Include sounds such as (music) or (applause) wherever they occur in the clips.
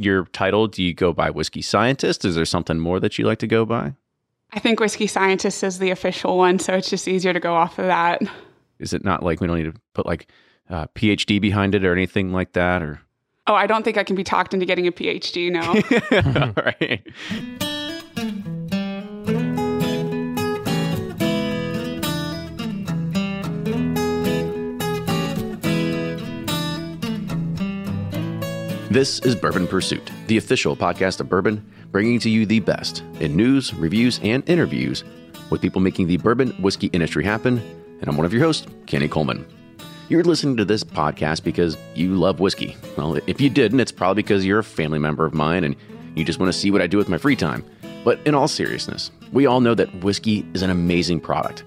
your title, do you go by whiskey scientist? Is there something more that you like to go by? I think whiskey scientist is the official one, so it's just easier to go off of that. Is it not like we don't need to put like uh, PhD behind it or anything like that? Or oh, I don't think I can be talked into getting a PhD. No. All (laughs) right. This is Bourbon Pursuit, the official podcast of bourbon, bringing to you the best in news, reviews, and interviews with people making the bourbon whiskey industry happen. And I'm one of your hosts, Kenny Coleman. You're listening to this podcast because you love whiskey. Well, if you didn't, it's probably because you're a family member of mine and you just want to see what I do with my free time. But in all seriousness, we all know that whiskey is an amazing product.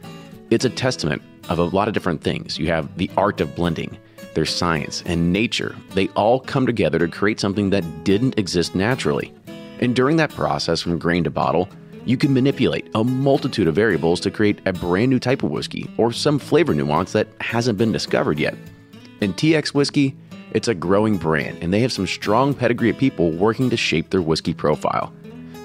It's a testament of a lot of different things. You have the art of blending, there's science and nature. They all come together to create something that didn't exist naturally. And during that process from grain to bottle, you can manipulate a multitude of variables to create a brand new type of whiskey or some flavor nuance that hasn't been discovered yet. In TX Whiskey, it's a growing brand and they have some strong pedigree of people working to shape their whiskey profile.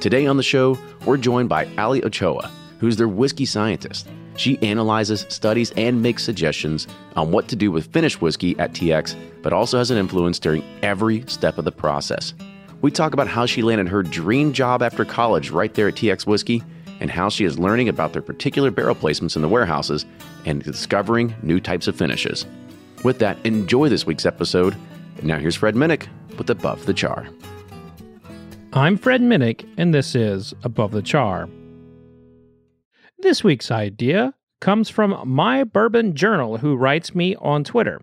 Today on the show, we're joined by Ali Ochoa, who's their whiskey scientist. She analyzes, studies, and makes suggestions on what to do with finished whiskey at TX, but also has an influence during every step of the process. We talk about how she landed her dream job after college right there at TX Whiskey and how she is learning about their particular barrel placements in the warehouses and discovering new types of finishes. With that, enjoy this week's episode. And Now here's Fred Minnick with Above the Char. I'm Fred Minnick, and this is Above the Char. This week's idea comes from My Bourbon Journal, who writes me on Twitter.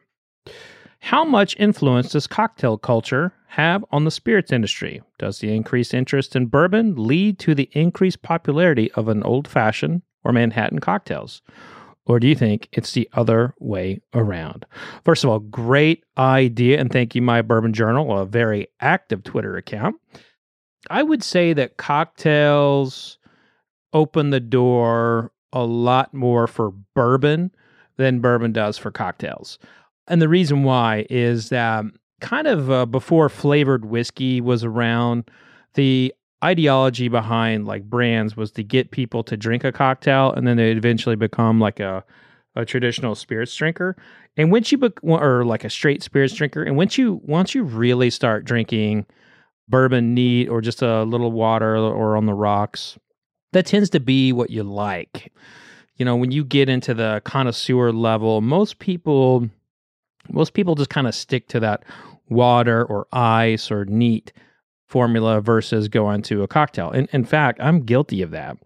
How much influence does cocktail culture have on the spirits industry? Does the increased interest in bourbon lead to the increased popularity of an old fashioned or Manhattan cocktails? Or do you think it's the other way around? First of all, great idea. And thank you, My Bourbon Journal, a very active Twitter account. I would say that cocktails open the door a lot more for bourbon than bourbon does for cocktails. And the reason why is that kind of uh, before flavored whiskey was around, the ideology behind like brands was to get people to drink a cocktail and then they eventually become like a a traditional spirits drinker. And once you be- or like a straight spirits drinker, and once you once you really start drinking bourbon neat or just a little water or on the rocks, that tends to be what you like. You know, when you get into the connoisseur level, most people most people just kind of stick to that water or ice or neat formula versus going to a cocktail. And in fact, I'm guilty of that.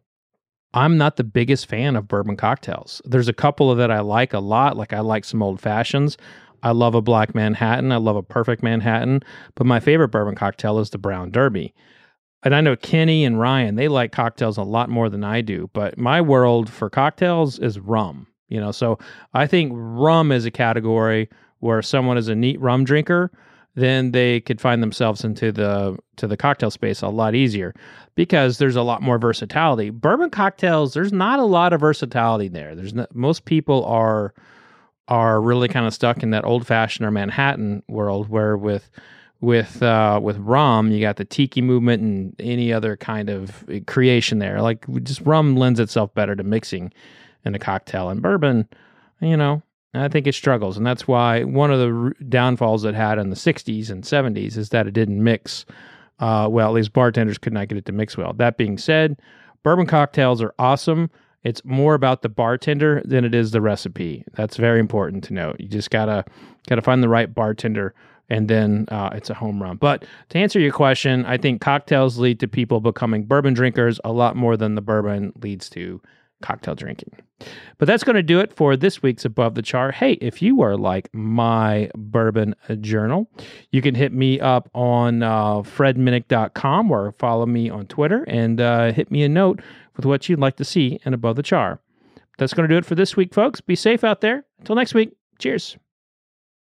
I'm not the biggest fan of bourbon cocktails. There's a couple of that I like a lot. Like I like some old fashions. I love a black Manhattan. I love a perfect Manhattan. But my favorite bourbon cocktail is the brown derby. And I know Kenny and Ryan, they like cocktails a lot more than I do. But my world for cocktails is rum. You know, so I think rum is a category where someone is a neat rum drinker then they could find themselves into the to the cocktail space a lot easier because there's a lot more versatility. Bourbon cocktails, there's not a lot of versatility there. There's not, most people are are really kind of stuck in that old fashioned or Manhattan world where with with uh, with rum you got the tiki movement and any other kind of creation there. Like just rum lends itself better to mixing in a cocktail and bourbon, you know, I think it struggles, and that's why one of the downfalls it had in the '60s and '70s is that it didn't mix uh, well. At least bartenders could not get it to mix well. That being said, bourbon cocktails are awesome. It's more about the bartender than it is the recipe. That's very important to note. You just gotta gotta find the right bartender, and then uh, it's a home run. But to answer your question, I think cocktails lead to people becoming bourbon drinkers a lot more than the bourbon leads to cocktail drinking. But that's going to do it for this week's Above the Char. Hey, if you are like my bourbon journal, you can hit me up on uh, fredminnick.com or follow me on Twitter and uh, hit me a note with what you'd like to see in Above the Char. That's going to do it for this week, folks. Be safe out there. Until next week, cheers.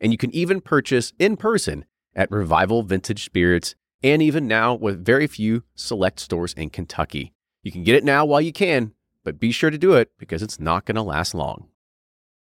and you can even purchase in person at Revival Vintage Spirits, and even now with very few select stores in Kentucky. You can get it now while you can, but be sure to do it because it's not going to last long.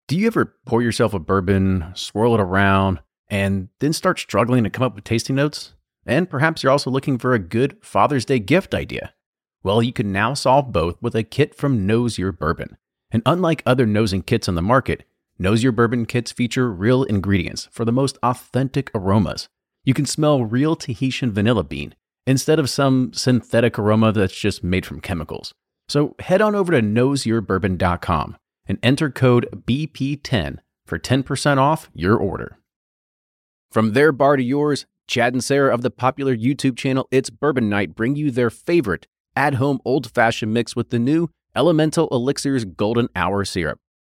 Do you ever pour yourself a bourbon, swirl it around, and then start struggling to come up with tasting notes? And perhaps you're also looking for a good Father's Day gift idea. Well, you can now solve both with a kit from Nose Your Bourbon. And unlike other nosing kits on the market, Nose Your Bourbon kits feature real ingredients for the most authentic aromas. You can smell real Tahitian vanilla bean instead of some synthetic aroma that's just made from chemicals. So head on over to noseyourbourbon.com and enter code BP10 for 10% off your order. From their bar to yours, Chad and Sarah of the popular YouTube channel It's Bourbon Night bring you their favorite at home old fashioned mix with the new Elemental Elixirs Golden Hour Syrup.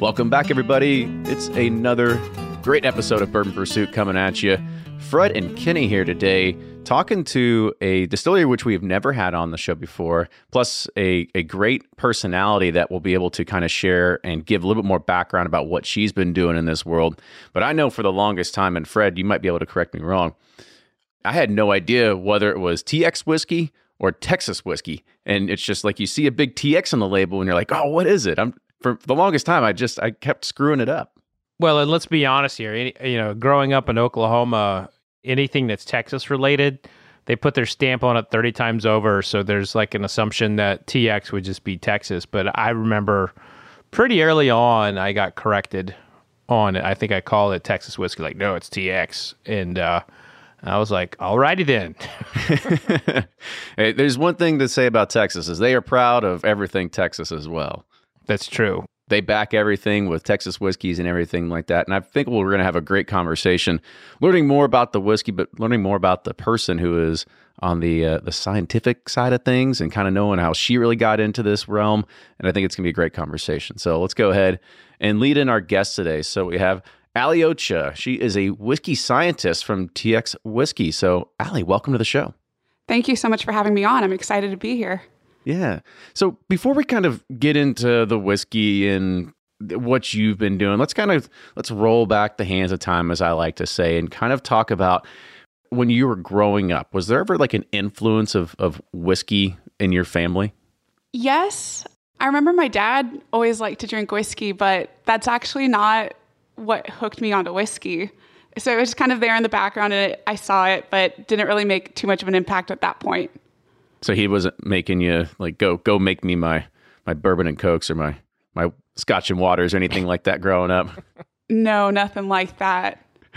Welcome back, everybody. It's another great episode of Bourbon Pursuit coming at you. Fred and Kenny here today, talking to a distillery which we have never had on the show before, plus a, a great personality that will be able to kind of share and give a little bit more background about what she's been doing in this world. But I know for the longest time, and Fred, you might be able to correct me wrong, I had no idea whether it was TX whiskey or Texas whiskey. And it's just like you see a big TX on the label and you're like, oh, what is it? I'm for the longest time, I just I kept screwing it up. Well, and let's be honest here. You know, growing up in Oklahoma, anything that's Texas related, they put their stamp on it 30 times over. So there's like an assumption that TX would just be Texas. But I remember pretty early on, I got corrected on it. I think I called it Texas whiskey. Like, no, it's TX. And, uh, I was like, "Alrighty then." (laughs) (laughs) hey, there's one thing to say about Texas is they are proud of everything Texas as well. That's true. They back everything with Texas whiskeys and everything like that. And I think we're going to have a great conversation, learning more about the whiskey, but learning more about the person who is on the uh, the scientific side of things and kind of knowing how she really got into this realm. And I think it's going to be a great conversation. So let's go ahead and lead in our guest today. So we have Ali Ochoa. She is a whiskey scientist from TX Whiskey. So, Ali, welcome to the show. Thank you so much for having me on. I'm excited to be here. Yeah. So before we kind of get into the whiskey and what you've been doing, let's kind of let's roll back the hands of time, as I like to say, and kind of talk about when you were growing up. Was there ever like an influence of of whiskey in your family? Yes. I remember my dad always liked to drink whiskey, but that's actually not what hooked me onto whiskey. So it was kind of there in the background and it, I saw it, but didn't really make too much of an impact at that point. So he wasn't making you like go go make me my my bourbon and cokes or my my scotch and waters or anything like that growing up. (laughs) No, nothing like that. (laughs)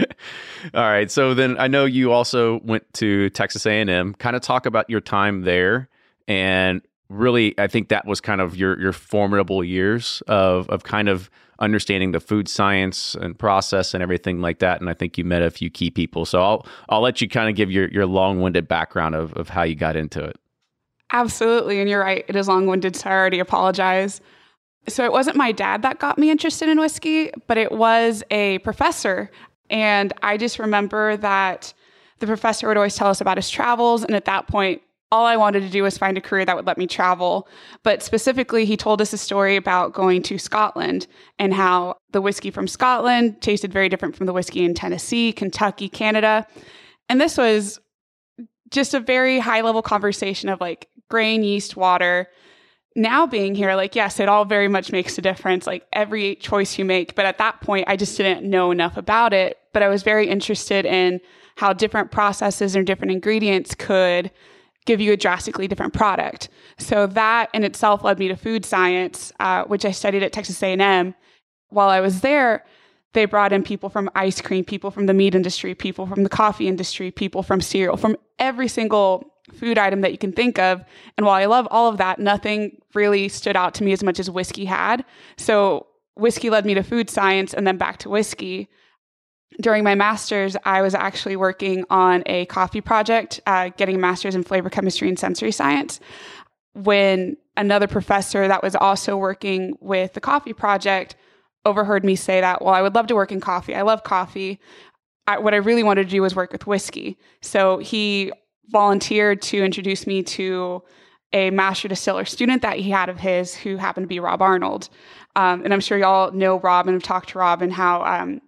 All right. So then I know you also went to Texas A&M. Kind of talk about your time there and really I think that was kind of your your formidable years of of kind of understanding the food science and process and everything like that. And I think you met a few key people. So I'll I'll let you kind of give your your long winded background of of how you got into it. Absolutely. And you're right. It is long winded. So I already apologize. So it wasn't my dad that got me interested in whiskey, but it was a professor. And I just remember that the professor would always tell us about his travels. And at that point, all I wanted to do was find a career that would let me travel. But specifically, he told us a story about going to Scotland and how the whiskey from Scotland tasted very different from the whiskey in Tennessee, Kentucky, Canada. And this was just a very high level conversation of like grain, yeast, water. Now being here, like, yes, it all very much makes a difference, like every choice you make. But at that point, I just didn't know enough about it. But I was very interested in how different processes and different ingredients could give you a drastically different product. So that in itself led me to food science, uh, which I studied at Texas A&M. While I was there, they brought in people from ice cream, people from the meat industry, people from the coffee industry, people from cereal, from every single food item that you can think of. And while I love all of that, nothing really stood out to me as much as whiskey had. So whiskey led me to food science and then back to whiskey during my master's, I was actually working on a coffee project, uh, getting a master's in flavor chemistry and sensory science. When another professor that was also working with the coffee project overheard me say that, well, I would love to work in coffee. I love coffee. I, what I really wanted to do was work with whiskey. So he volunteered to introduce me to a master distiller student that he had of his who happened to be Rob Arnold. Um, and I'm sure y'all know Rob and have talked to Rob and how um,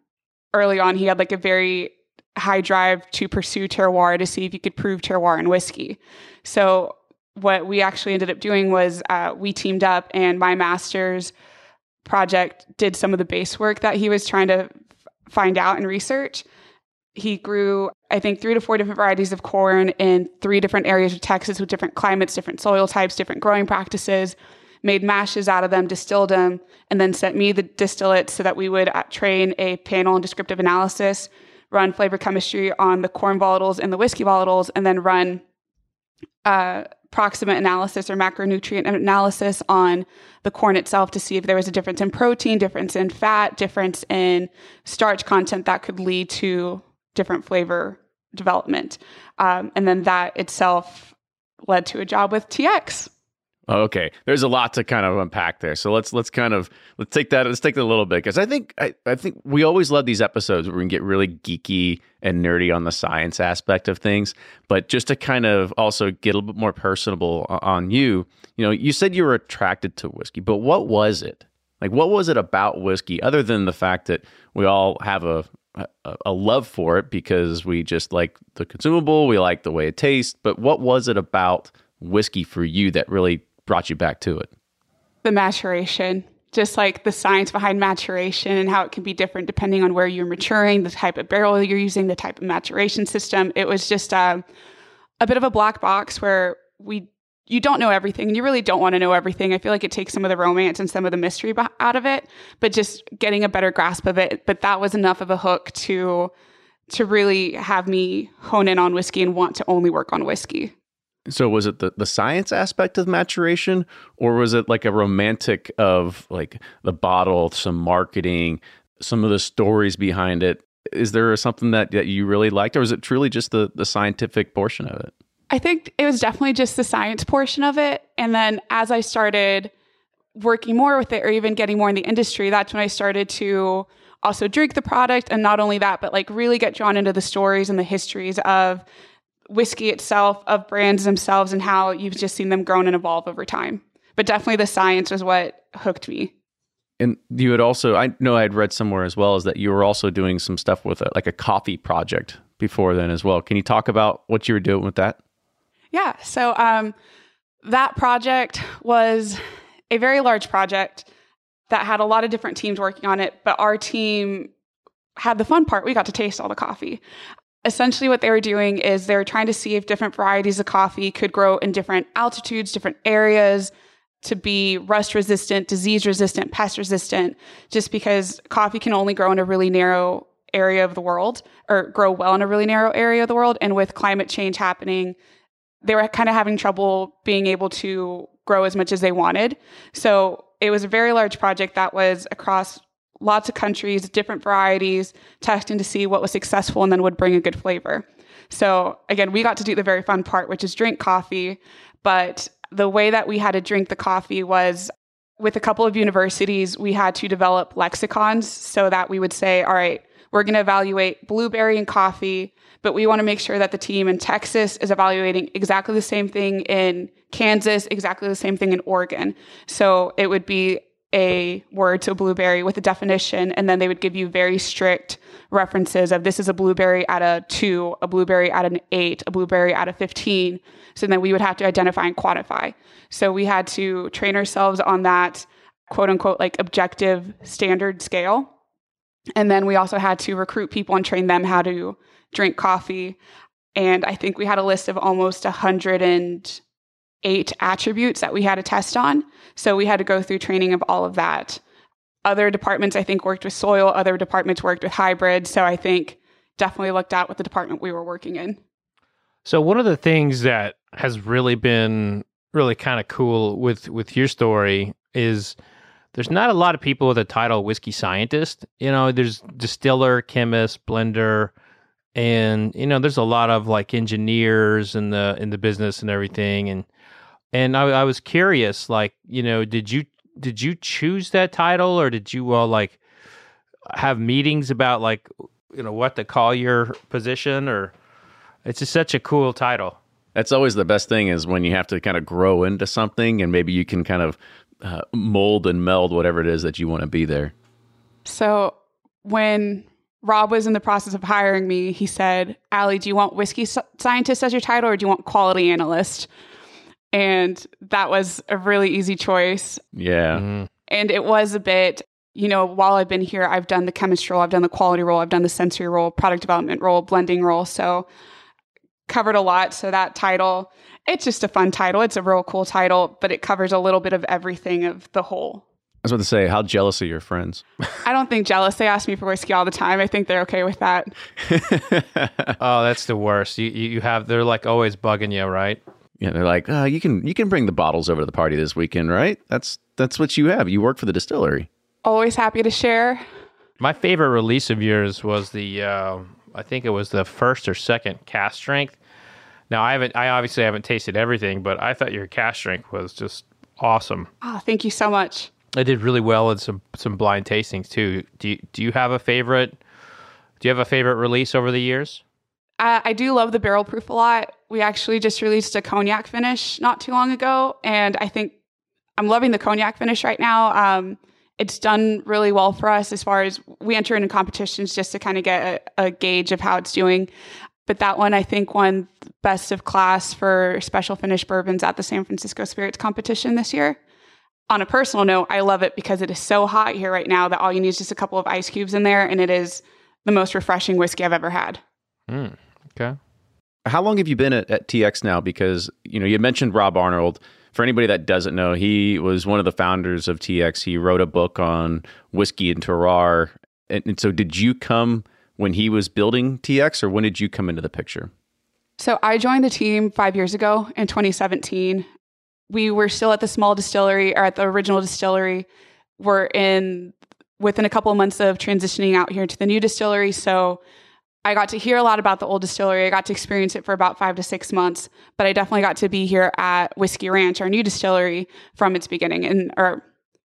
early on, he had like a very high drive to pursue terroir to see if you could prove terroir in whiskey. So what we actually ended up doing was uh, we teamed up, and my master's project did some of the base work that he was trying to f- find out and research. He grew, I think, three to four different varieties of corn in three different areas of Texas with different climates, different soil types, different growing practices made mashes out of them, distilled them, and then sent me the distillate so that we would uh, train a panel in descriptive analysis, run flavor chemistry on the corn volatiles and the whiskey volatiles, and then run uh, proximate analysis or macronutrient analysis on the corn itself to see if there was a difference in protein, difference in fat, difference in starch content that could lead to different flavor development. Um, and then that itself led to a job with TX. Okay, there's a lot to kind of unpack there. So let's let's kind of let's take that let's take that a little bit because I think I, I think we always love these episodes where we can get really geeky and nerdy on the science aspect of things. But just to kind of also get a little bit more personable on you, you know, you said you were attracted to whiskey, but what was it? Like, what was it about whiskey other than the fact that we all have a a, a love for it because we just like the consumable, we like the way it tastes. But what was it about whiskey for you that really brought you back to it? The maturation, just like the science behind maturation and how it can be different depending on where you're maturing, the type of barrel you're using, the type of maturation system. It was just uh, a bit of a black box where we you don't know everything and you really don't want to know everything. I feel like it takes some of the romance and some of the mystery out of it, but just getting a better grasp of it. But that was enough of a hook to to really have me hone in on whiskey and want to only work on whiskey. So was it the, the science aspect of maturation or was it like a romantic of like the bottle, some marketing, some of the stories behind it? Is there something that, that you really liked or was it truly just the, the scientific portion of it? I think it was definitely just the science portion of it. And then as I started working more with it or even getting more in the industry, that's when I started to also drink the product. And not only that, but like really get drawn into the stories and the histories of whiskey itself, of brands themselves, and how you've just seen them grown and evolve over time. But definitely the science was what hooked me. And you had also, I know I had read somewhere as well, is that you were also doing some stuff with a, like a coffee project before then as well. Can you talk about what you were doing with that? Yeah. So um, that project was a very large project that had a lot of different teams working on it, but our team had the fun part. We got to taste all the coffee essentially what they were doing is they were trying to see if different varieties of coffee could grow in different altitudes, different areas to be rust resistant, disease resistant, pest resistant, just because coffee can only grow in a really narrow area of the world or grow well in a really narrow area of the world. And with climate change happening, they were kind of having trouble being able to grow as much as they wanted. So it was a very large project that was across lots of countries, different varieties, testing to see what was successful and then would bring a good flavor. So again, we got to do the very fun part, which is drink coffee. But the way that we had to drink the coffee was with a couple of universities, we had to develop lexicons so that we would say, all right, we're going to evaluate blueberry and coffee but we want to make sure that the team in Texas is evaluating exactly the same thing in Kansas, exactly the same thing in Oregon. So it would be a word to blueberry with a definition, and then they would give you very strict references of this is a blueberry at a two, a blueberry at an eight, a blueberry at a 15. So then we would have to identify and quantify. So we had to train ourselves on that quote unquote like objective standard scale. And then we also had to recruit people and train them how to drink coffee. And I think we had a list of almost 108 attributes that we had to test on. So we had to go through training of all of that. Other departments, I think, worked with soil, other departments worked with hybrid. So I think definitely looked at with the department we were working in. So one of the things that has really been really kind of cool with with your story is there's not a lot of people with a title whiskey scientist. You know, there's distiller, chemist, blender, and you know, there's a lot of like engineers in the in the business and everything. And and I, I was curious, like, you know, did you did you choose that title or did you all like have meetings about like you know what to call your position or it's just such a cool title. That's always the best thing is when you have to kind of grow into something and maybe you can kind of uh, mold and meld whatever it is that you want to be there. So when Rob was in the process of hiring me, he said, Allie, do you want whiskey scientist as your title or do you want quality analyst? And that was a really easy choice. Yeah. Mm-hmm. And it was a bit, you know, while I've been here, I've done the chemistry role, I've done the quality role, I've done the sensory role, product development role, blending role. So covered a lot. So that title, it's just a fun title. It's a real cool title, but it covers a little bit of everything of the whole. I was about to say, how jealous are your friends? (laughs) I don't think jealous. They ask me for whiskey all the time. I think they're okay with that. (laughs) oh, that's the worst. You you have they're like always bugging you, right? Yeah, they're like, oh, you can you can bring the bottles over to the party this weekend, right? That's that's what you have. You work for the distillery. Always happy to share. My favorite release of yours was the uh, I think it was the first or second cask strength now I haven't I obviously haven't tasted everything, but I thought your cask strength was just awesome. Oh, thank you so much. I did really well in some some blind tastings too. Do you, do you have a favorite? Do you have a favorite release over the years? I, I do love the barrel proof a lot. We actually just released a cognac finish not too long ago, and I think I'm loving the cognac finish right now. Um, it's done really well for us as far as we enter into competitions just to kind of get a, a, gauge of how it's doing. But that one, I think, won best of class for special finish bourbons at the San Francisco Spirits competition this year. On a personal note, I love it because it is so hot here right now that all you need is just a couple of ice cubes in there, and it is the most refreshing whiskey I've ever had. Mm, okay. How long have you been at, at TX now? Because you know you mentioned Rob Arnold. For anybody that doesn't know, he was one of the founders of TX. He wrote a book on whiskey and terroir. And, and so, did you come when he was building TX, or when did you come into the picture? So I joined the team five years ago in 2017. We were still at the small distillery or at the original distillery. We're in within a couple of months of transitioning out here to the new distillery. So I got to hear a lot about the old distillery. I got to experience it for about five to six months, but I definitely got to be here at Whiskey Ranch, our new distillery, from its beginning and or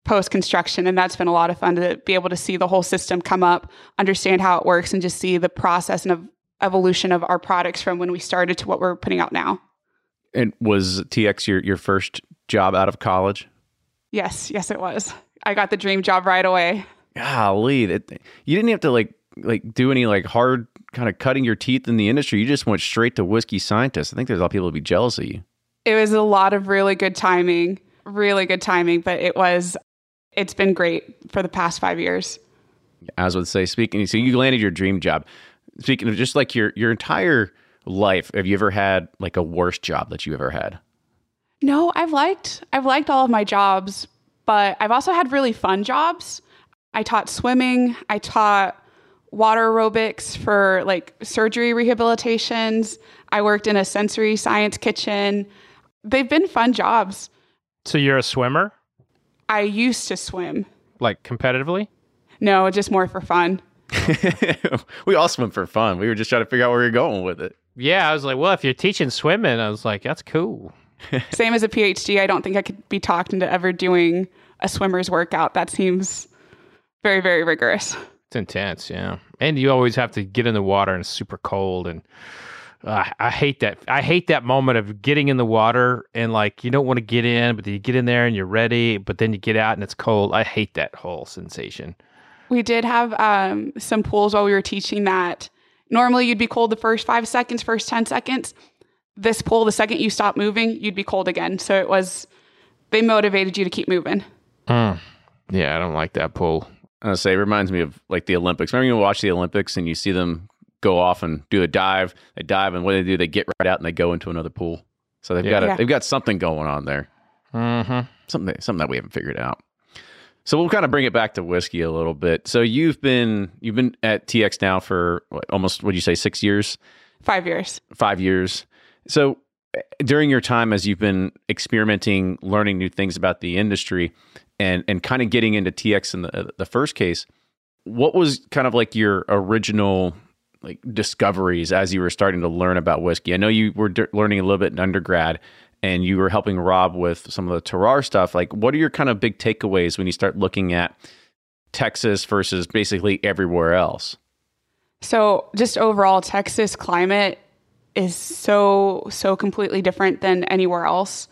post construction. And that's been a lot of fun to be able to see the whole system come up, understand how it works, and just see the process and evolution of our products from when we started to what we're putting out now. And was TX your, your first job out of college? Yes, yes, it was. I got the dream job right away. Golly, that, you didn't have to like like do any like hard kind of cutting your teeth in the industry. You just went straight to whiskey scientist. I think there's a lot of people to be jealous of you. It was a lot of really good timing, really good timing, but it was it's been great for the past five years. As I would say, speaking, so you landed your dream job. Speaking of just like your your entire life, have you ever had like a worst job that you ever had? No, I've liked I've liked all of my jobs, but I've also had really fun jobs. I taught swimming. I taught water aerobics for like surgery rehabilitations. I worked in a sensory science kitchen. They've been fun jobs. So you're a swimmer? I used to swim. Like competitively? No, just more for fun. (laughs) we all swim for fun. We were just trying to figure out where you're going with it. Yeah, I was like, well, if you're teaching swimming, I was like, that's cool. (laughs) Same as a PhD, I don't think I could be talked into ever doing a swimmer's workout. That seems very, very rigorous. It's intense, yeah. and you always have to get in the water and it's super cold and uh, I hate that. I hate that moment of getting in the water and like you don't want to get in, but you get in there and you're ready, but then you get out and it's cold. I hate that whole sensation. We did have um, some pools while we were teaching that normally you'd be cold the first five seconds, first 10 seconds. This pool, the second you stop moving, you'd be cold again. So it was, they motivated you to keep moving. Mm. Yeah, I don't like that pool. I say it reminds me of like the Olympics. Remember you watch the Olympics and you see them go off and do a dive. They dive and what do they do? They get right out and they go into another pool. So they've yeah. got a, yeah. they've got something going on there. Mm-hmm. Something something that we haven't figured out. So we'll kind of bring it back to whiskey a little bit. So you've been you've been at TX now for what, almost what do you say six years? Five years. Five years. So eh, during your time as you've been experimenting, learning new things about the industry, and and kind of getting into TX in the uh, the first case, what was kind of like your original like discoveries as you were starting to learn about whiskey? I know you were d- learning a little bit in undergrad, and you were helping Rob with some of the terroir stuff. Like, what are your kind of big takeaways when you start looking at Texas versus basically everywhere else? So, just overall, Texas climate is so so completely different than anywhere else.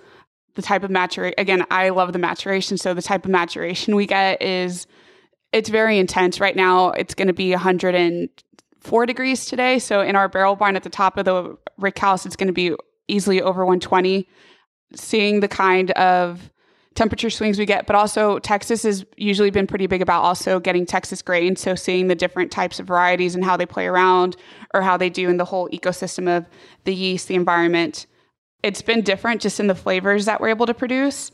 The type of maturation, again, I love the maturation. So, the type of maturation we get is it's very intense. Right now, it's going to be 104 degrees today. So, in our barrel barn at the top of the rick house, it's going to be easily over 120. Seeing the kind of temperature swings we get, but also Texas has usually been pretty big about also getting Texas grain. So seeing the different types of varieties and how they play around or how they do in the whole ecosystem of the yeast, the environment. It's been different just in the flavors that we're able to produce.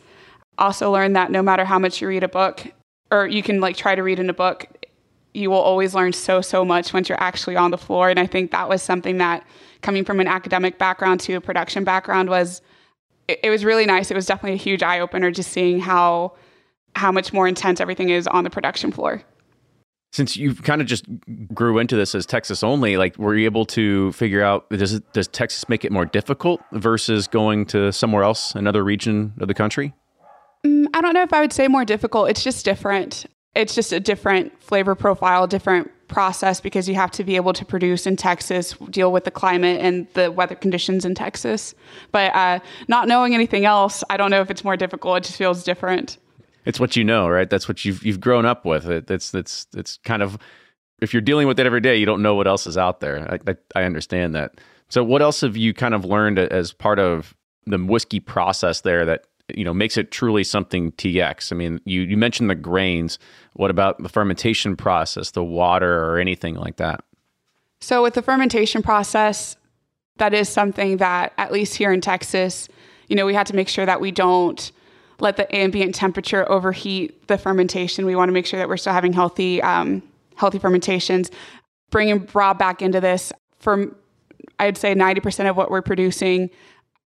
Also learned that no matter how much you read a book or you can like try to read in a book, you will always learn so so much once you're actually on the floor and I think that was something that coming from an academic background to a production background was it, it was really nice. It was definitely a huge eye opener just seeing how how much more intense everything is on the production floor. Since you kind of just grew into this as Texas only, like were you able to figure out does it, does Texas make it more difficult versus going to somewhere else, another region of the country? Mm, I don't know if I would say more difficult. It's just different. It's just a different flavor profile, different process because you have to be able to produce in Texas, deal with the climate and the weather conditions in Texas. But uh, not knowing anything else, I don't know if it's more difficult. It just feels different. It's what you know, right? That's what you've you've grown up with. It, it's it's it's kind of if you're dealing with it every day, you don't know what else is out there. I, I, I understand that. So, what else have you kind of learned as part of the whiskey process there that you know makes it truly something TX. I mean, you you mentioned the grains. What about the fermentation process, the water, or anything like that? So with the fermentation process, that is something that at least here in Texas, you know, we had to make sure that we don't let the ambient temperature overheat the fermentation. We want to make sure that we're still having healthy um, healthy fermentations. Bringing Rob back into this, for I'd say 90% of what we're producing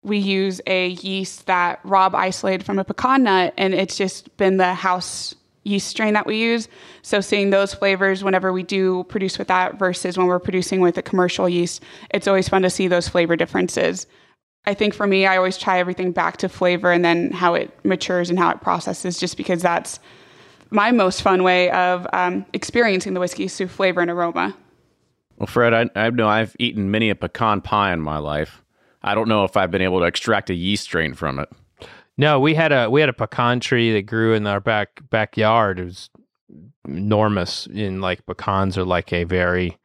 we use a yeast that Rob isolated from a pecan nut, and it's just been the house yeast strain that we use. So seeing those flavors whenever we do produce with that versus when we're producing with a commercial yeast, it's always fun to see those flavor differences. I think for me, I always try everything back to flavor and then how it matures and how it processes, just because that's my most fun way of um, experiencing the whiskey through flavor and aroma. Well, Fred, I, I know I've eaten many a pecan pie in my life. I don't know if I've been able to extract a yeast strain from it. No, we had a we had a pecan tree that grew in our back backyard. It was enormous. In like pecans are like a very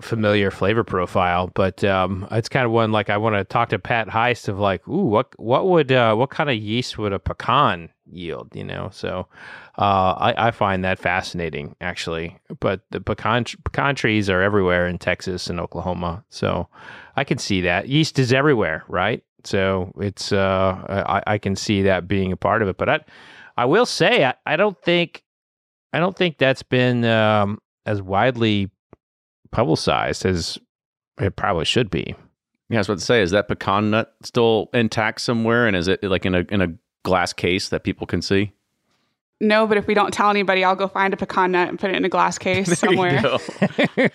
familiar flavor profile, but um, it's kind of one like I want to talk to Pat Heist of like, ooh, what what would uh, what kind of yeast would a pecan yield? You know, so uh, I, I find that fascinating actually. But the pecan pecan trees are everywhere in Texas and Oklahoma, so I can see that yeast is everywhere, right? So it's uh, I, I can see that being a part of it. But I I will say I, I don't think I don't think that's been um, as widely publicized as it probably should be. Yeah, I was about to say, is that pecan nut still intact somewhere, and is it like in a in a glass case that people can see? No, but if we don't tell anybody, I'll go find a pecan nut and put it in a glass (laughs) case somewhere. You (laughs)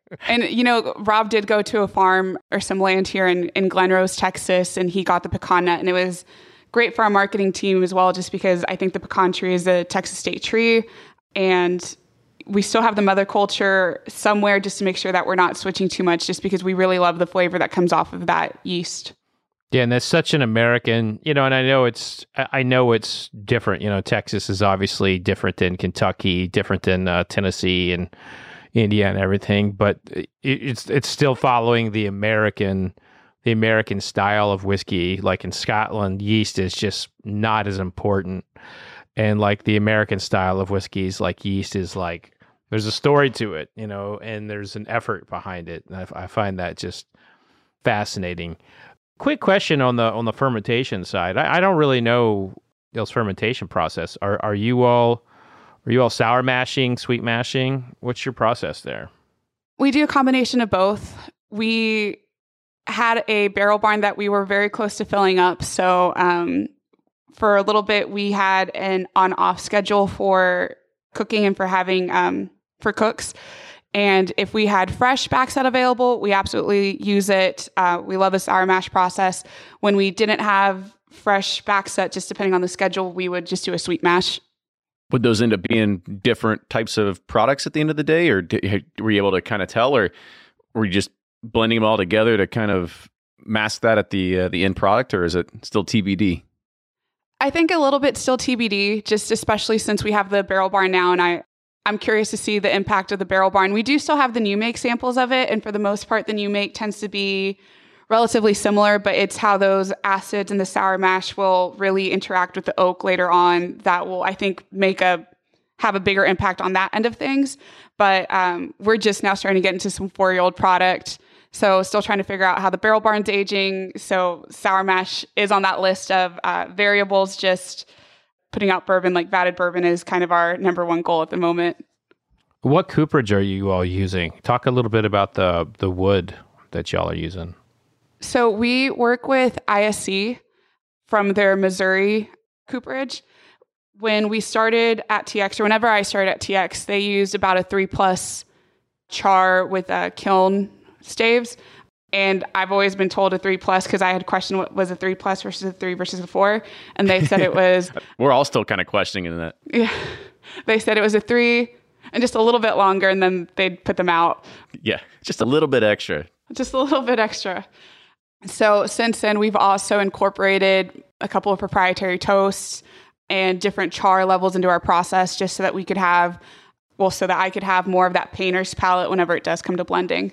(laughs) and you know, Rob did go to a farm or some land here in, in Glen Rose, Texas, and he got the pecan nut, and it was great for our marketing team as well, just because I think the pecan tree is a Texas state tree, and we still have the mother culture somewhere just to make sure that we're not switching too much just because we really love the flavor that comes off of that yeast. Yeah, and that's such an American, you know, and I know it's I know it's different. You know, Texas is obviously different than Kentucky, different than uh, Tennessee and India and everything, but it's it's still following the American the American style of whiskey. Like in Scotland, yeast is just not as important, and like the American style of whiskeys, like yeast is like there's a story to it, you know, and there's an effort behind it. And I, I find that just fascinating. Quick question on the on the fermentation side. I, I don't really know Bill's fermentation process. Are are you all are you all sour mashing, sweet mashing? What's your process there? We do a combination of both. We had a barrel barn that we were very close to filling up. So um, for a little bit, we had an on off schedule for cooking and for having um, for cooks. And if we had fresh backset available, we absolutely use it. Uh, we love the sour mash process. When we didn't have fresh backset, just depending on the schedule, we would just do a sweet mash. Would those end up being different types of products at the end of the day, or did, were you able to kind of tell, or were you just blending them all together to kind of mask that at the uh, the end product, or is it still TBD? I think a little bit still TBD, just especially since we have the barrel barn now, and I I'm curious to see the impact of the barrel barn. We do still have the new make samples of it, and for the most part, the new make tends to be relatively similar, but it's how those acids and the sour mash will really interact with the oak later on that will, I think, make a have a bigger impact on that end of things. But um, we're just now starting to get into some four year old product. So still trying to figure out how the barrel barn's aging. So sour mash is on that list of uh, variables. Just putting out bourbon like vatted bourbon is kind of our number one goal at the moment. What cooperage are you all using? Talk a little bit about the the wood that y'all are using. So we work with ISC from their Missouri cooperage. When we started at TX, or whenever I started at TX, they used about a three plus char with a kiln staves. And I've always been told a three plus because I had questioned what was a three plus versus a three versus a four. And they said it was. (laughs) We're all still kind of questioning that. Yeah. They said it was a three and just a little bit longer, and then they'd put them out. Yeah. Just a little bit extra. Just a little bit extra. So since then, we've also incorporated a couple of proprietary toasts and different char levels into our process just so that we could have, well, so that I could have more of that painter's palette whenever it does come to blending.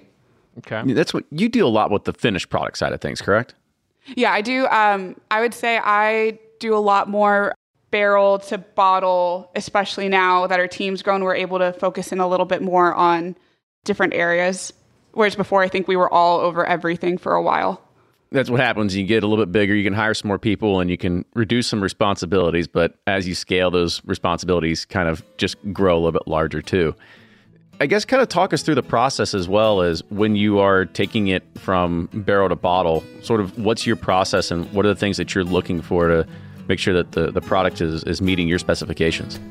Okay. That's what you deal a lot with the finished product side of things, correct? Yeah, I do. Um, I would say I do a lot more barrel to bottle, especially now that our team's grown. We're able to focus in a little bit more on different areas. Whereas before, I think we were all over everything for a while that's what happens. You get a little bit bigger, you can hire some more people and you can reduce some responsibilities. But as you scale, those responsibilities kind of just grow a little bit larger too. I guess kind of talk us through the process as well as when you are taking it from barrel to bottle, sort of what's your process and what are the things that you're looking for to make sure that the, the product is, is meeting your specifications?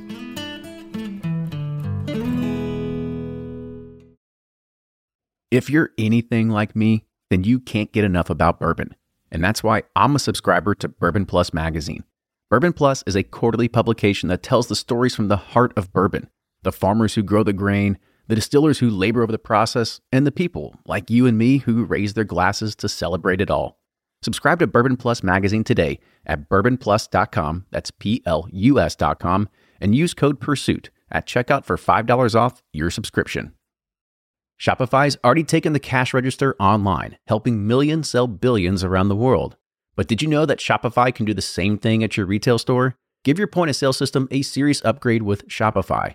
If you're anything like me, then you can't get enough about bourbon. And that's why I'm a subscriber to Bourbon Plus magazine. Bourbon Plus is a quarterly publication that tells the stories from the heart of bourbon the farmers who grow the grain, the distillers who labor over the process, and the people like you and me who raise their glasses to celebrate it all. Subscribe to Bourbon Plus magazine today at bourbonplus.com, that's P L U S.com, and use code PURSUIT at checkout for $5 off your subscription. Shopify's already taken the cash register online, helping millions sell billions around the world. But did you know that Shopify can do the same thing at your retail store? Give your point of sale system a serious upgrade with Shopify.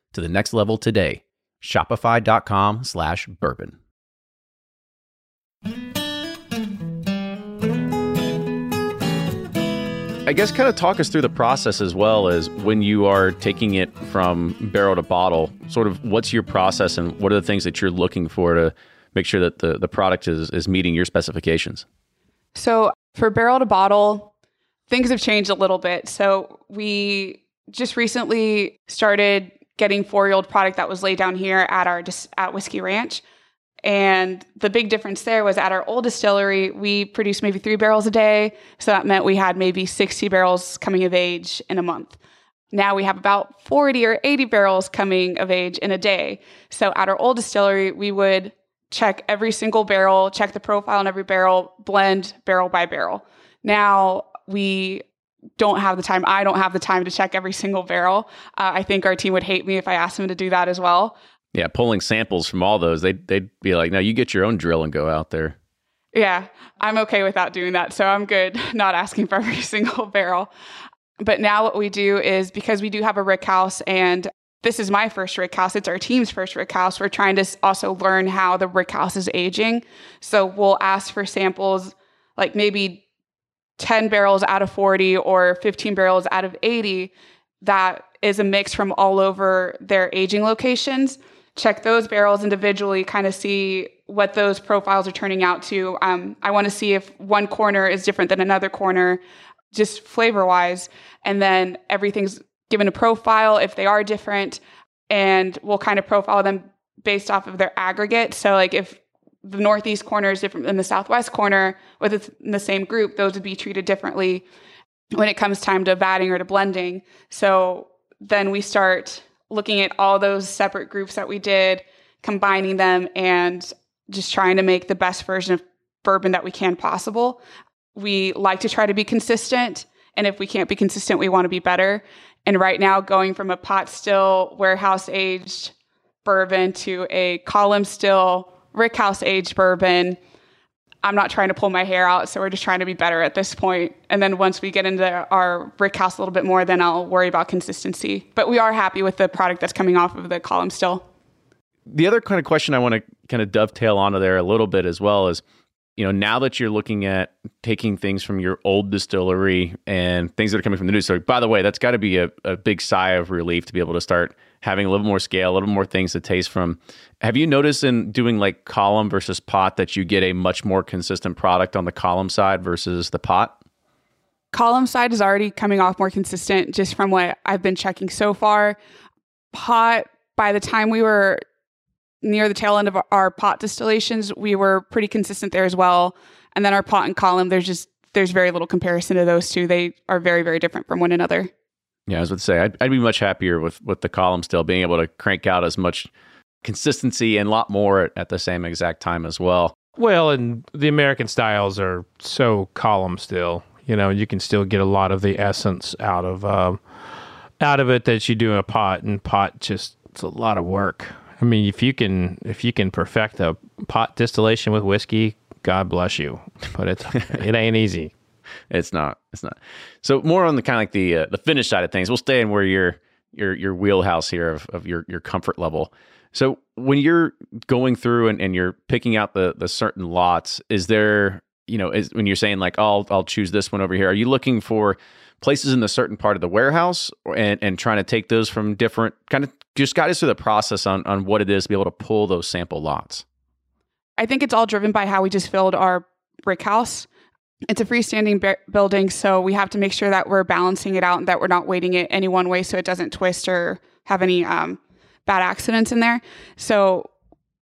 to the next level today. Shopify.com slash bourbon. I guess kind of talk us through the process as well as when you are taking it from barrel to bottle, sort of what's your process and what are the things that you're looking for to make sure that the, the product is, is meeting your specifications? So for barrel to bottle, things have changed a little bit. So we just recently started getting four year old product that was laid down here at our at Whiskey Ranch. And the big difference there was at our old distillery, we produced maybe three barrels a day. So that meant we had maybe 60 barrels coming of age in a month. Now we have about 40 or 80 barrels coming of age in a day. So at our old distillery, we would check every single barrel, check the profile on every barrel, blend barrel by barrel. Now we don't have the time. I don't have the time to check every single barrel. Uh, I think our team would hate me if I asked them to do that as well. Yeah, pulling samples from all those, they'd, they'd be like, no, you get your own drill and go out there. Yeah, I'm okay without doing that. So I'm good (laughs) not asking for every (laughs) single barrel. But now what we do is because we do have a rick house and this is my first rick house, it's our team's first rick house. We're trying to also learn how the rick house is aging. So we'll ask for samples like maybe 10 barrels out of 40 or 15 barrels out of 80 that is a mix from all over their aging locations check those barrels individually, kind of see what those profiles are turning out to. Um, I want to see if one corner is different than another corner, just flavor wise. And then everything's given a profile if they are different. And we'll kind of profile them based off of their aggregate. So, like if the northeast corner is different than the southwest corner within the same group, those would be treated differently when it comes time to vatting or to blending. So then we start looking at all those separate groups that we did, combining them, and just trying to make the best version of bourbon that we can possible. We like to try to be consistent. And if we can't be consistent, we want to be better. And right now, going from a pot still warehouse aged bourbon to a column still rickhouse aged bourbon, I'm not trying to pull my hair out, so we're just trying to be better at this point. And then once we get into our rick house a little bit more, then I'll worry about consistency. But we are happy with the product that's coming off of the column still. The other kind of question I want to kind of dovetail onto there a little bit as well is, you know, now that you're looking at taking things from your old distillery and things that are coming from the new distillery, by the way, that's got to be a, a big sigh of relief to be able to start having a little more scale, a little more things to taste from. Have you noticed in doing like column versus pot that you get a much more consistent product on the column side versus the pot? Column side is already coming off more consistent just from what I've been checking so far. Pot, by the time we were near the tail end of our pot distillations, we were pretty consistent there as well. And then our pot and column, there's just there's very little comparison to those two. They are very, very different from one another. Yeah, I was going to say I'd, I'd be much happier with with the column still being able to crank out as much consistency and a lot more at, at the same exact time as well. Well, and the American styles are so column still. You know, you can still get a lot of the essence out of um, out of it that you do in a pot, and pot just it's a lot of work. I mean, if you can if you can perfect a pot distillation with whiskey, God bless you. But it's (laughs) it ain't easy it's not. It's not. So more on the kind of like the uh, the finish side of things. We'll stay in where your your your wheelhouse here of, of your your comfort level. So when you're going through and, and you're picking out the the certain lots, is there you know is, when you're saying like oh, I'll I'll choose this one over here? Are you looking for places in the certain part of the warehouse and and trying to take those from different kind of just guide us through the process on on what it is to be able to pull those sample lots. I think it's all driven by how we just filled our rick house. It's a freestanding b- building, so we have to make sure that we're balancing it out and that we're not weighting it any one way so it doesn't twist or have any um, bad accidents in there. So,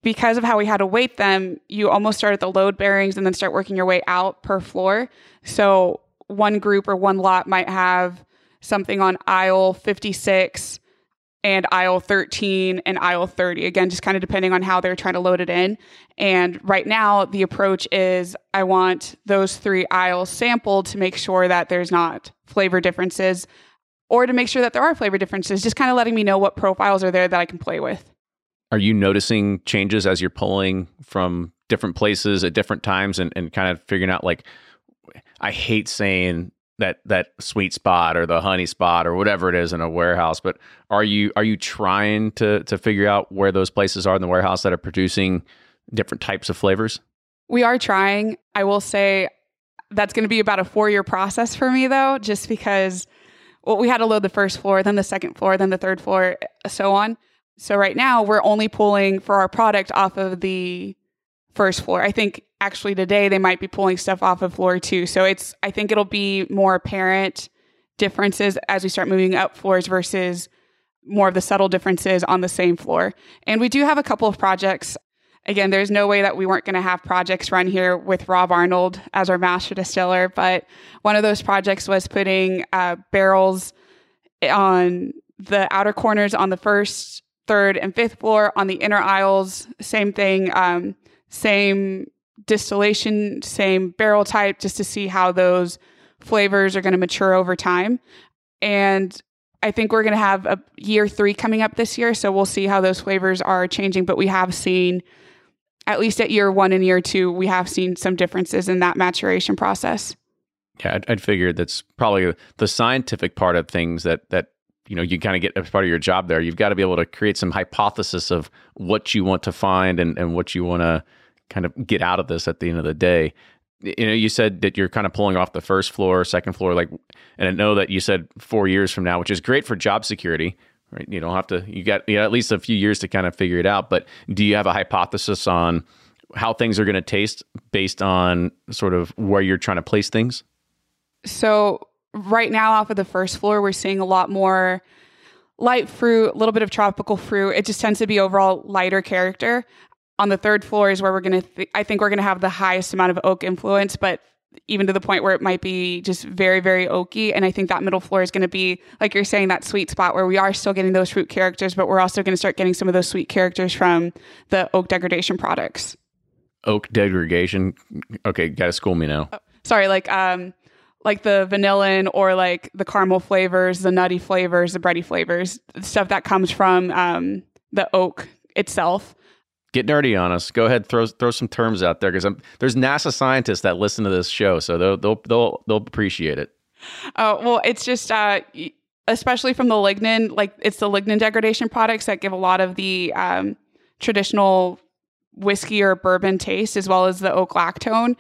because of how we had to weight them, you almost start at the load bearings and then start working your way out per floor. So, one group or one lot might have something on aisle 56 and aisle 13 and aisle 30. Again, just kind of depending on how they're trying to load it in. And right now, the approach is I want those three aisles sampled to make sure that there's not flavor differences or to make sure that there are flavor differences, just kind of letting me know what profiles are there that I can play with. are you noticing changes as you're pulling from different places at different times and, and kind of figuring out like I hate saying that that sweet spot or the honey spot or whatever it is in a warehouse, but are you are you trying to to figure out where those places are in the warehouse that are producing different types of flavors? We are trying. I will say that's going to be about a four year process for me though, just because well, we had to load the first floor, then the second floor, then the third floor, so on. So right now we're only pulling for our product off of the first floor. I think actually today they might be pulling stuff off of floor two. So it's I think it'll be more apparent differences as we start moving up floors versus more of the subtle differences on the same floor. And we do have a couple of projects. Again, there's no way that we weren't going to have projects run here with Rob Arnold as our master distiller, but one of those projects was putting uh, barrels on the outer corners on the first, third, and fifth floor. On the inner aisles, same thing. Um, same distillation, same barrel type, just to see how those flavors are going to mature over time. And I think we're going to have a year three coming up this year. So we'll see how those flavors are changing. But we have seen, at least at year one and year two, we have seen some differences in that maturation process. Yeah, I'd, I'd figure that's probably the scientific part of things that that you know you kind of get as part of your job there. You've got to be able to create some hypothesis of what you want to find and and what you want to kind of get out of this at the end of the day you know you said that you're kind of pulling off the first floor second floor like and i know that you said four years from now which is great for job security right you don't have to you got you know, at least a few years to kind of figure it out but do you have a hypothesis on how things are going to taste based on sort of where you're trying to place things so right now off of the first floor we're seeing a lot more light fruit a little bit of tropical fruit. It just tends to be overall lighter character. On the third floor is where we're going to th- i think we're going to have the highest amount of oak influence but even to the point where it might be just very very oaky. And i think that middle floor is going to be like you're saying that sweet spot where we are still getting those fruit characters but we're also going to start getting some of those sweet characters from the oak degradation products. Oak degradation? Okay gotta school me now. Oh, sorry like um like the vanillin or like the caramel flavors the nutty flavors the bready flavors stuff that comes from um, the oak itself get nerdy on us. Go ahead, throw throw some terms out there because there's NASA scientists that listen to this show, so they'll they'll they'll, they'll appreciate it. Oh well, it's just uh, especially from the lignin, like it's the lignin degradation products that give a lot of the um, traditional whiskey or bourbon taste, as well as the oak lactone.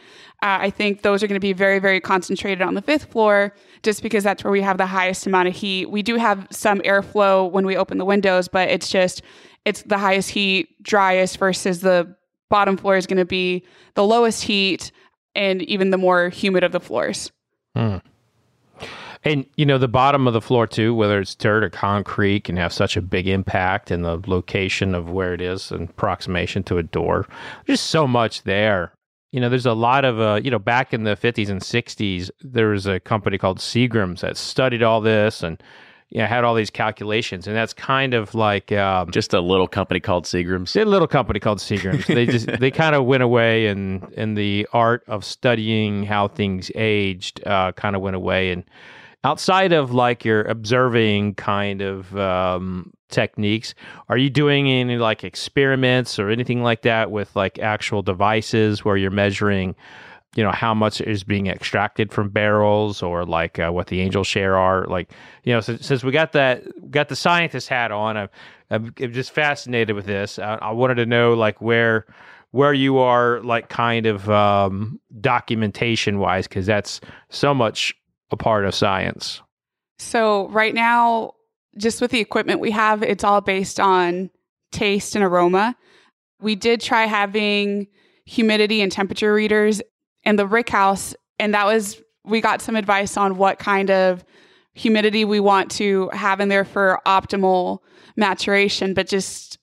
Uh, I think those are going to be very, very concentrated on the fifth floor, just because that's where we have the highest amount of heat. We do have some airflow when we open the windows, but it's just it's the highest heat, driest versus the bottom floor is going to be the lowest heat and even the more humid of the floors. Hmm. And you know the bottom of the floor too, whether it's dirt or concrete, can have such a big impact in the location of where it is and approximation to a door. There's so much there. You know, there's a lot of uh, you know, back in the 50s and 60s, there was a company called Seagram's that studied all this and you know, had all these calculations, and that's kind of like um, just a little company called Seagram's. A little company called Seagram's. they just (laughs) they kind of went away, and and the art of studying how things aged uh, kind of went away. And outside of like your observing kind of um, techniques, are you doing any like experiments or anything like that with like actual devices where you're measuring? you know how much is being extracted from barrels or like uh, what the angel share are like you know since, since we got that got the scientist hat on I'm, I'm, just fascinated with this I, I, wanted to know like where where you are like kind of um, documentation wise because that's so much a part of science so right now just with the equipment we have it's all based on taste and aroma we did try having humidity and temperature readers in the rick house. And that was, we got some advice on what kind of humidity we want to have in there for optimal maturation. But just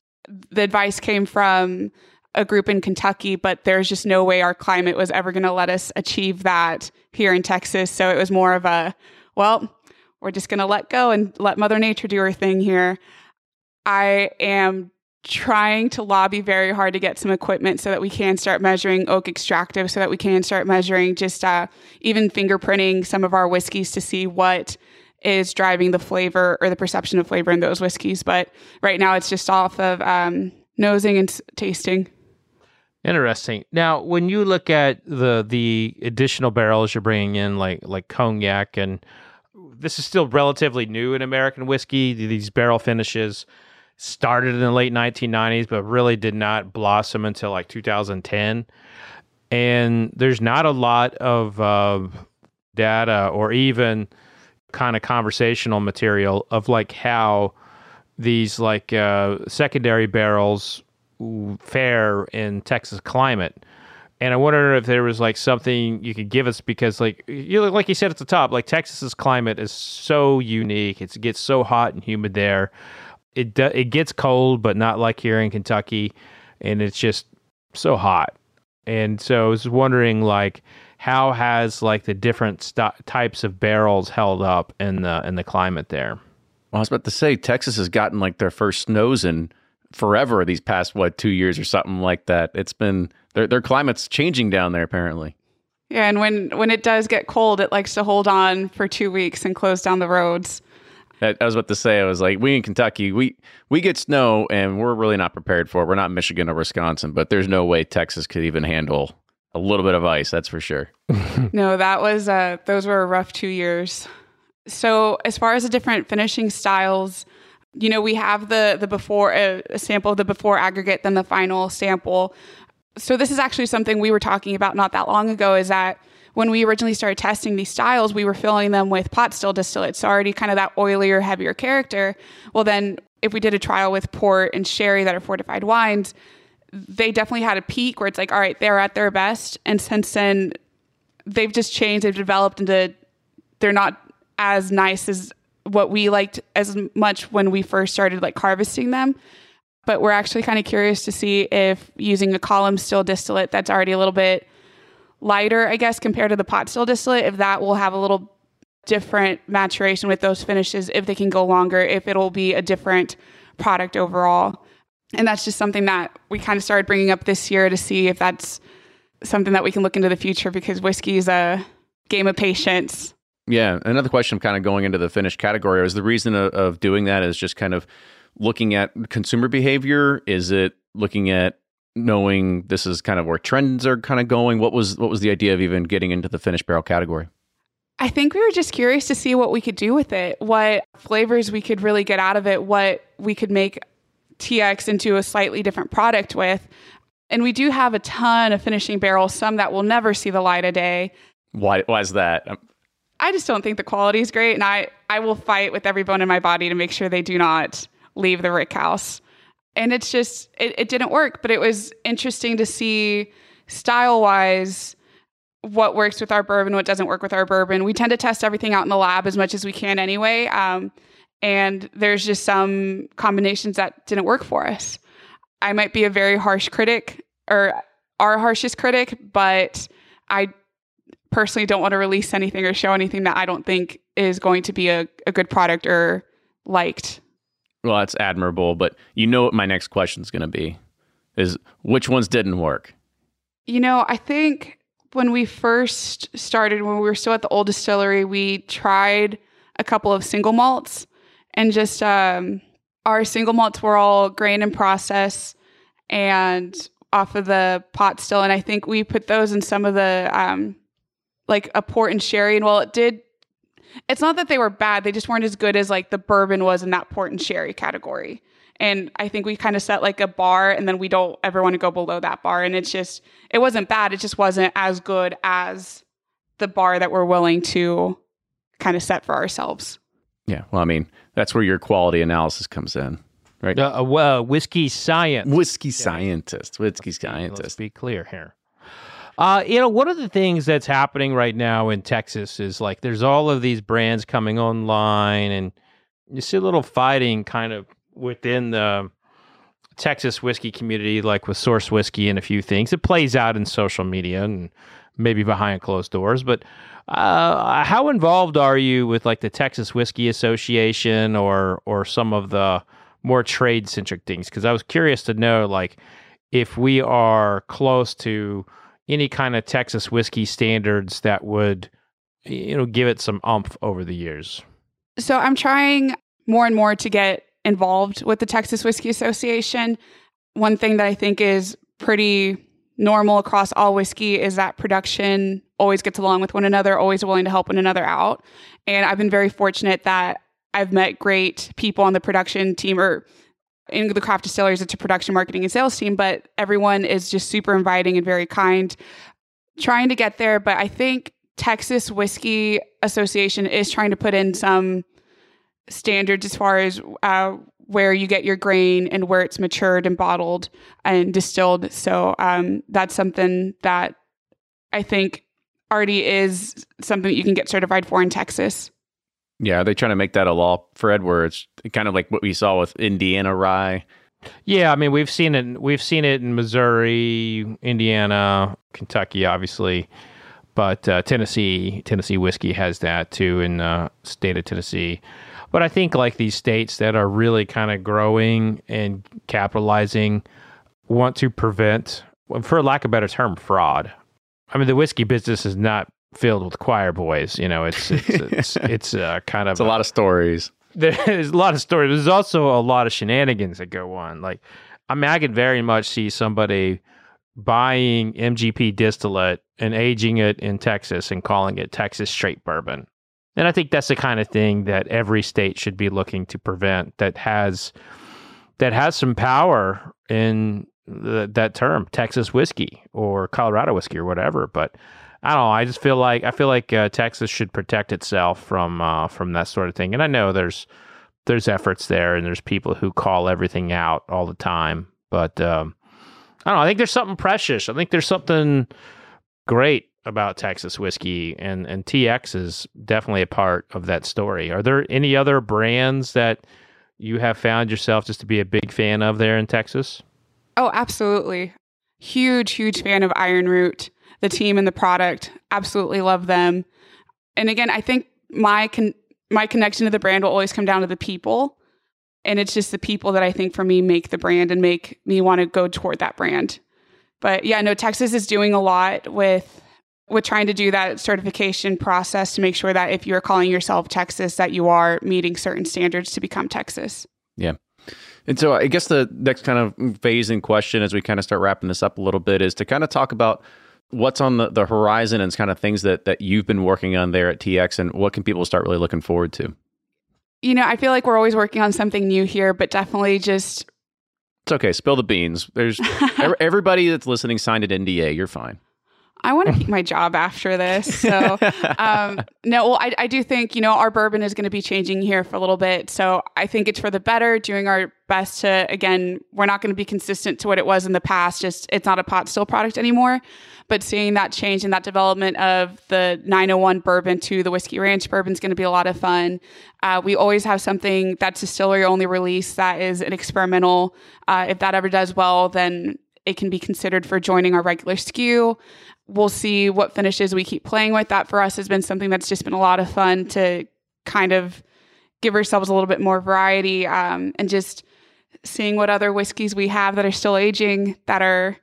the advice came from a group in Kentucky, but there's just no way our climate was ever going to let us achieve that here in Texas. So it was more of a, well, we're just going to let go and let Mother Nature do her thing here. I am trying to lobby very hard to get some equipment so that we can start measuring oak extractive, so that we can start measuring just uh, even fingerprinting some of our whiskeys to see what is driving the flavor or the perception of flavor in those whiskeys. But right now, it's just off of um, nosing and tasting. Interesting. Now, when you look at the the additional barrels you're bringing in, like like cognac, and this is still relatively new in American whiskey. These barrel finishes started in the late 1990s, but really did not blossom until like 2010. And there's not a lot of uh, data or even kind of conversational material of like how these like uh, secondary barrels fare in Texas climate. And I wonder if there was like something you could give us because like you like you said at the top, like Texas's climate is so unique. It's, it gets so hot and humid there. It do, it gets cold, but not like here in Kentucky, and it's just so hot. And so I was wondering like how has like the different st- types of barrels held up in the in the climate there? Well, I was about to say Texas has gotten like their first snows in forever these past what two years or something like that. It's been their their climate's changing down there apparently. Yeah, and when when it does get cold, it likes to hold on for two weeks and close down the roads. I, I was about to say, I was like, we in Kentucky, we we get snow and we're really not prepared for it. We're not Michigan or Wisconsin, but there's no way Texas could even handle a little bit of ice. That's for sure. (laughs) no, that was uh, those were a rough two years. So as far as the different finishing styles, you know, we have the the before uh, a sample the before aggregate, then the final sample. So this is actually something we were talking about not that long ago. Is that when we originally started testing these styles, we were filling them with pot still distillates, so already kind of that oilier, heavier character. Well, then if we did a trial with port and sherry that are fortified wines, they definitely had a peak where it's like, all right, they're at their best, and since then they've just changed. They've developed into they're not as nice as what we liked as much when we first started like harvesting them. But we're actually kind of curious to see if using a column still distillate that's already a little bit lighter, I guess, compared to the pot still distillate, if that will have a little different maturation with those finishes, if they can go longer, if it'll be a different product overall. And that's just something that we kind of started bringing up this year to see if that's something that we can look into the future because whiskey is a game of patience. Yeah. Another question, kind of going into the finished category, is the reason of, of doing that is just kind of looking at consumer behavior? Is it looking at knowing this is kind of where trends are kind of going? What was what was the idea of even getting into the finished barrel category? I think we were just curious to see what we could do with it, what flavors we could really get out of it, what we could make TX into a slightly different product with. And we do have a ton of finishing barrels, some that will never see the light of day. Why why is that? I just don't think the quality is great and I I will fight with every bone in my body to make sure they do not leave the rick house. And it's just it, it didn't work, but it was interesting to see style wise what works with our bourbon, what doesn't work with our bourbon. We tend to test everything out in the lab as much as we can anyway. Um, and there's just some combinations that didn't work for us. I might be a very harsh critic or our harshest critic, but I personally don't want to release anything or show anything that I don't think is going to be a, a good product or liked. Well, that's admirable, but you know what my next question is going to be is which ones didn't work? You know, I think when we first started, when we were still at the old distillery, we tried a couple of single malts and just um, our single malts were all grain and process and off of the pot still. And I think we put those in some of the um, like a port and sherry. And while it did, it's not that they were bad, they just weren't as good as like the bourbon was in that port and sherry category. And I think we kind of set like a bar and then we don't ever want to go below that bar. And it's just, it wasn't bad. It just wasn't as good as the bar that we're willing to kind of set for ourselves. Yeah. Well, I mean, that's where your quality analysis comes in, right? Uh, well, whiskey science. Whiskey scientist. Whiskey scientist. Let's be clear here. Uh, you know, one of the things that's happening right now in Texas is like there's all of these brands coming online, and you see a little fighting kind of within the Texas whiskey community, like with Source Whiskey and a few things. It plays out in social media and maybe behind closed doors. But uh, how involved are you with like the Texas Whiskey Association or or some of the more trade centric things? Because I was curious to know like if we are close to any kind of Texas whiskey standards that would, you know, give it some umph over the years? So I'm trying more and more to get involved with the Texas Whiskey Association. one thing that I think is pretty normal across all whiskey is that production always gets along with one another, always willing to help one another out. And I've been very fortunate that I've met great people on the production team or in the craft distilleries, it's a production, marketing, and sales team, but everyone is just super inviting and very kind. Trying to get there, but I think Texas Whiskey Association is trying to put in some standards as far as uh, where you get your grain and where it's matured and bottled and distilled. So um, that's something that I think already is something that you can get certified for in Texas. Yeah, are they trying to make that a law, Fred, where it's kind of like what we saw with Indiana rye? Yeah, I mean we've seen it. We've seen it in Missouri, Indiana, Kentucky, obviously, but uh, Tennessee, Tennessee whiskey has that too in the uh, state of Tennessee. But I think like these states that are really kind of growing and capitalizing want to prevent, for lack of a better term, fraud. I mean, the whiskey business is not filled with choir boys. You know, it's it's it's, (laughs) it's uh, kind of it's a lot of stories. (laughs) There's a lot of stories. There's also a lot of shenanigans that go on. Like, I mean, I could very much see somebody buying MGP distillate and aging it in Texas and calling it Texas straight bourbon. And I think that's the kind of thing that every state should be looking to prevent that has that has some power in the, that term, Texas whiskey or Colorado whiskey or whatever. But I don't know. I just feel like I feel like uh, Texas should protect itself from uh, from that sort of thing. And I know there's there's efforts there, and there's people who call everything out all the time. But um, I don't know. I think there's something precious. I think there's something great about Texas whiskey, and and TX is definitely a part of that story. Are there any other brands that you have found yourself just to be a big fan of there in Texas? Oh, absolutely. Huge, huge fan of Iron Root, the team and the product. Absolutely love them. And again, I think my con- my connection to the brand will always come down to the people. And it's just the people that I think for me make the brand and make me want to go toward that brand. But yeah, no, Texas is doing a lot with with trying to do that certification process to make sure that if you're calling yourself Texas, that you are meeting certain standards to become Texas. Yeah. And so I guess the next kind of phase in question as we kind of start wrapping this up a little bit is to kind of talk about what's on the, the horizon and kind of things that, that you've been working on there at TX and what can people start really looking forward to? You know, I feel like we're always working on something new here, but definitely just. It's okay. Spill the beans. There's (laughs) everybody that's listening signed an NDA. You're fine. I want to (laughs) keep my job after this. So, um, no, well, I, I do think, you know, our bourbon is going to be changing here for a little bit. So I think it's for the better, doing our best to, again, we're not going to be consistent to what it was in the past. Just it's not a pot still product anymore. But seeing that change and that development of the 901 bourbon to the Whiskey Ranch bourbon is going to be a lot of fun. Uh, we always have something that's distillery only release that is an experimental. Uh, if that ever does well, then it can be considered for joining our regular SKU we'll see what finishes we keep playing with. That for us has been something that's just been a lot of fun to kind of give ourselves a little bit more variety um, and just seeing what other whiskeys we have that are still aging that are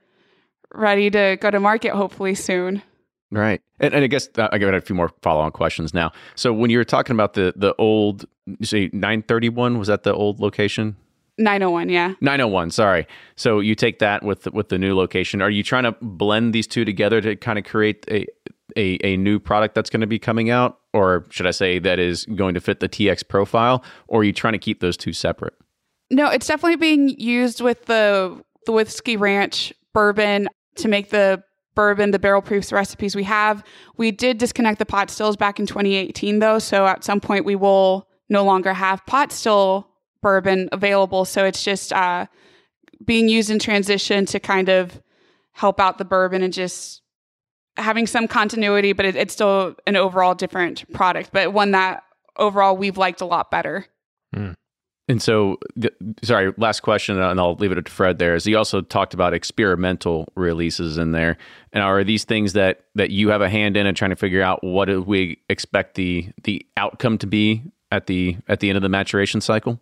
ready to go to market hopefully soon. Right. And, and I guess uh, I got a few more follow on questions now. So when you were talking about the the old, you say 931, was that the old location? 901, yeah. 901, sorry. So you take that with with the new location. Are you trying to blend these two together to kind of create a a, a new product that's going to be coming out or should I say that is going to fit the TX profile or are you trying to keep those two separate? No, it's definitely being used with the the whiskey ranch bourbon to make the bourbon, the barrel proofs recipes we have. We did disconnect the pot stills back in 2018 though, so at some point we will no longer have pot still bourbon available. So it's just uh, being used in transition to kind of help out the bourbon and just having some continuity, but it, it's still an overall different product, but one that overall we've liked a lot better. Mm. And so, sorry, last question, and I'll leave it to Fred. There is he also talked about experimental releases in there, and are these things that that you have a hand in and trying to figure out what do we expect the the outcome to be at the at the end of the maturation cycle?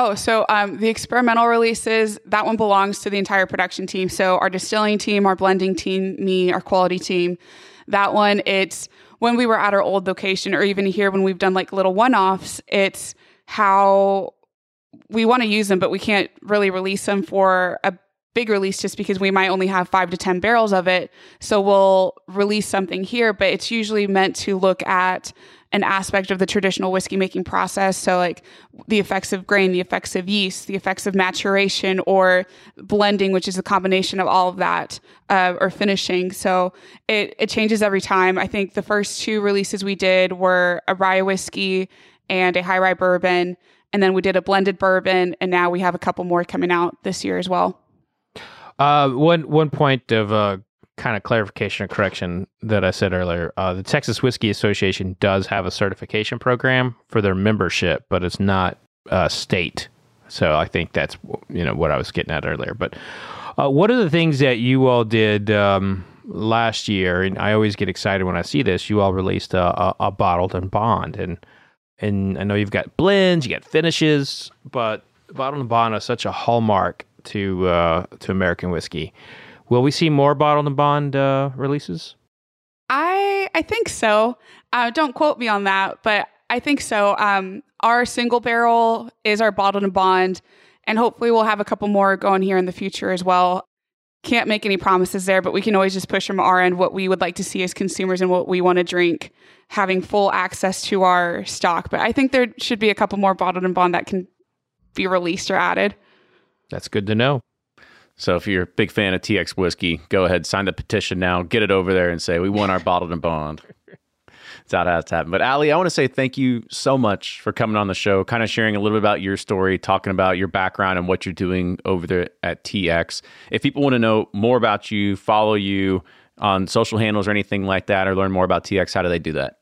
Oh, so um, the experimental releases, that one belongs to the entire production team. So our distilling team, our blending team, me, our quality team. That one, it's when we were at our old location, or even here when we've done like little one offs, it's how we want to use them, but we can't really release them for a big release just because we might only have five to 10 barrels of it. So we'll release something here, but it's usually meant to look at an aspect of the traditional whiskey making process. So, like the effects of grain, the effects of yeast, the effects of maturation or blending, which is a combination of all of that, uh, or finishing. So, it, it changes every time. I think the first two releases we did were a rye whiskey and a high rye bourbon. And then we did a blended bourbon. And now we have a couple more coming out this year as well. Uh, one one point of uh, kind of clarification or correction that I said earlier. Uh, the Texas Whiskey Association does have a certification program for their membership, but it's not uh, state. So I think that's you know what I was getting at earlier. But uh, what are the things that you all did um, last year? And I always get excited when I see this. You all released a, a, a bottled and bond, and and I know you've got blends, you got finishes, but bottled and bond is such a hallmark to uh, to American whiskey. Will we see more bottled and bond uh, releases? I I think so. Uh, don't quote me on that, but I think so. Um, our single barrel is our bottled and bond, and hopefully we'll have a couple more going here in the future as well. Can't make any promises there, but we can always just push from our end what we would like to see as consumers and what we want to drink, having full access to our stock. But I think there should be a couple more bottled and bond that can be released or added. That's good to know. So if you're a big fan of TX whiskey, go ahead, sign the petition now, get it over there and say, we want our bottled and bond. (laughs) That's how it's happened. But Ali, I want to say thank you so much for coming on the show, kind of sharing a little bit about your story, talking about your background and what you're doing over there at TX. If people want to know more about you, follow you on social handles or anything like that, or learn more about TX, how do they do that?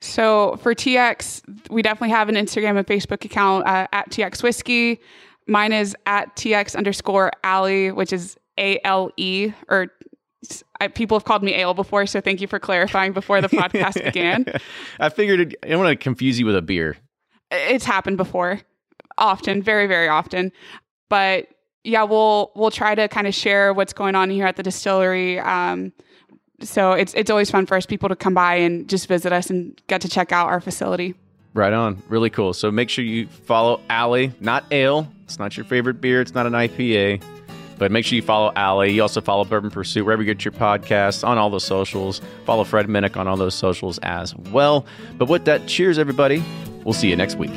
So for TX, we definitely have an Instagram and Facebook account uh, at TX Whiskey. Mine is at TX underscore Ali, which is A L E, or I, people have called me Ale before, so thank you for clarifying before the (laughs) podcast began. I figured I don't want to confuse you with a beer. It's happened before, often, very, very often. But yeah, we'll we'll try to kind of share what's going on here at the distillery. Um, so it's it's always fun for us people to come by and just visit us and get to check out our facility. Right on. Really cool. So make sure you follow Ali, not Ale. It's not your favorite beer. It's not an IPA. But make sure you follow Ali. You also follow Bourbon Pursuit wherever you get your podcasts on all the socials. Follow Fred Minnick on all those socials as well. But with that, cheers, everybody. We'll see you next week.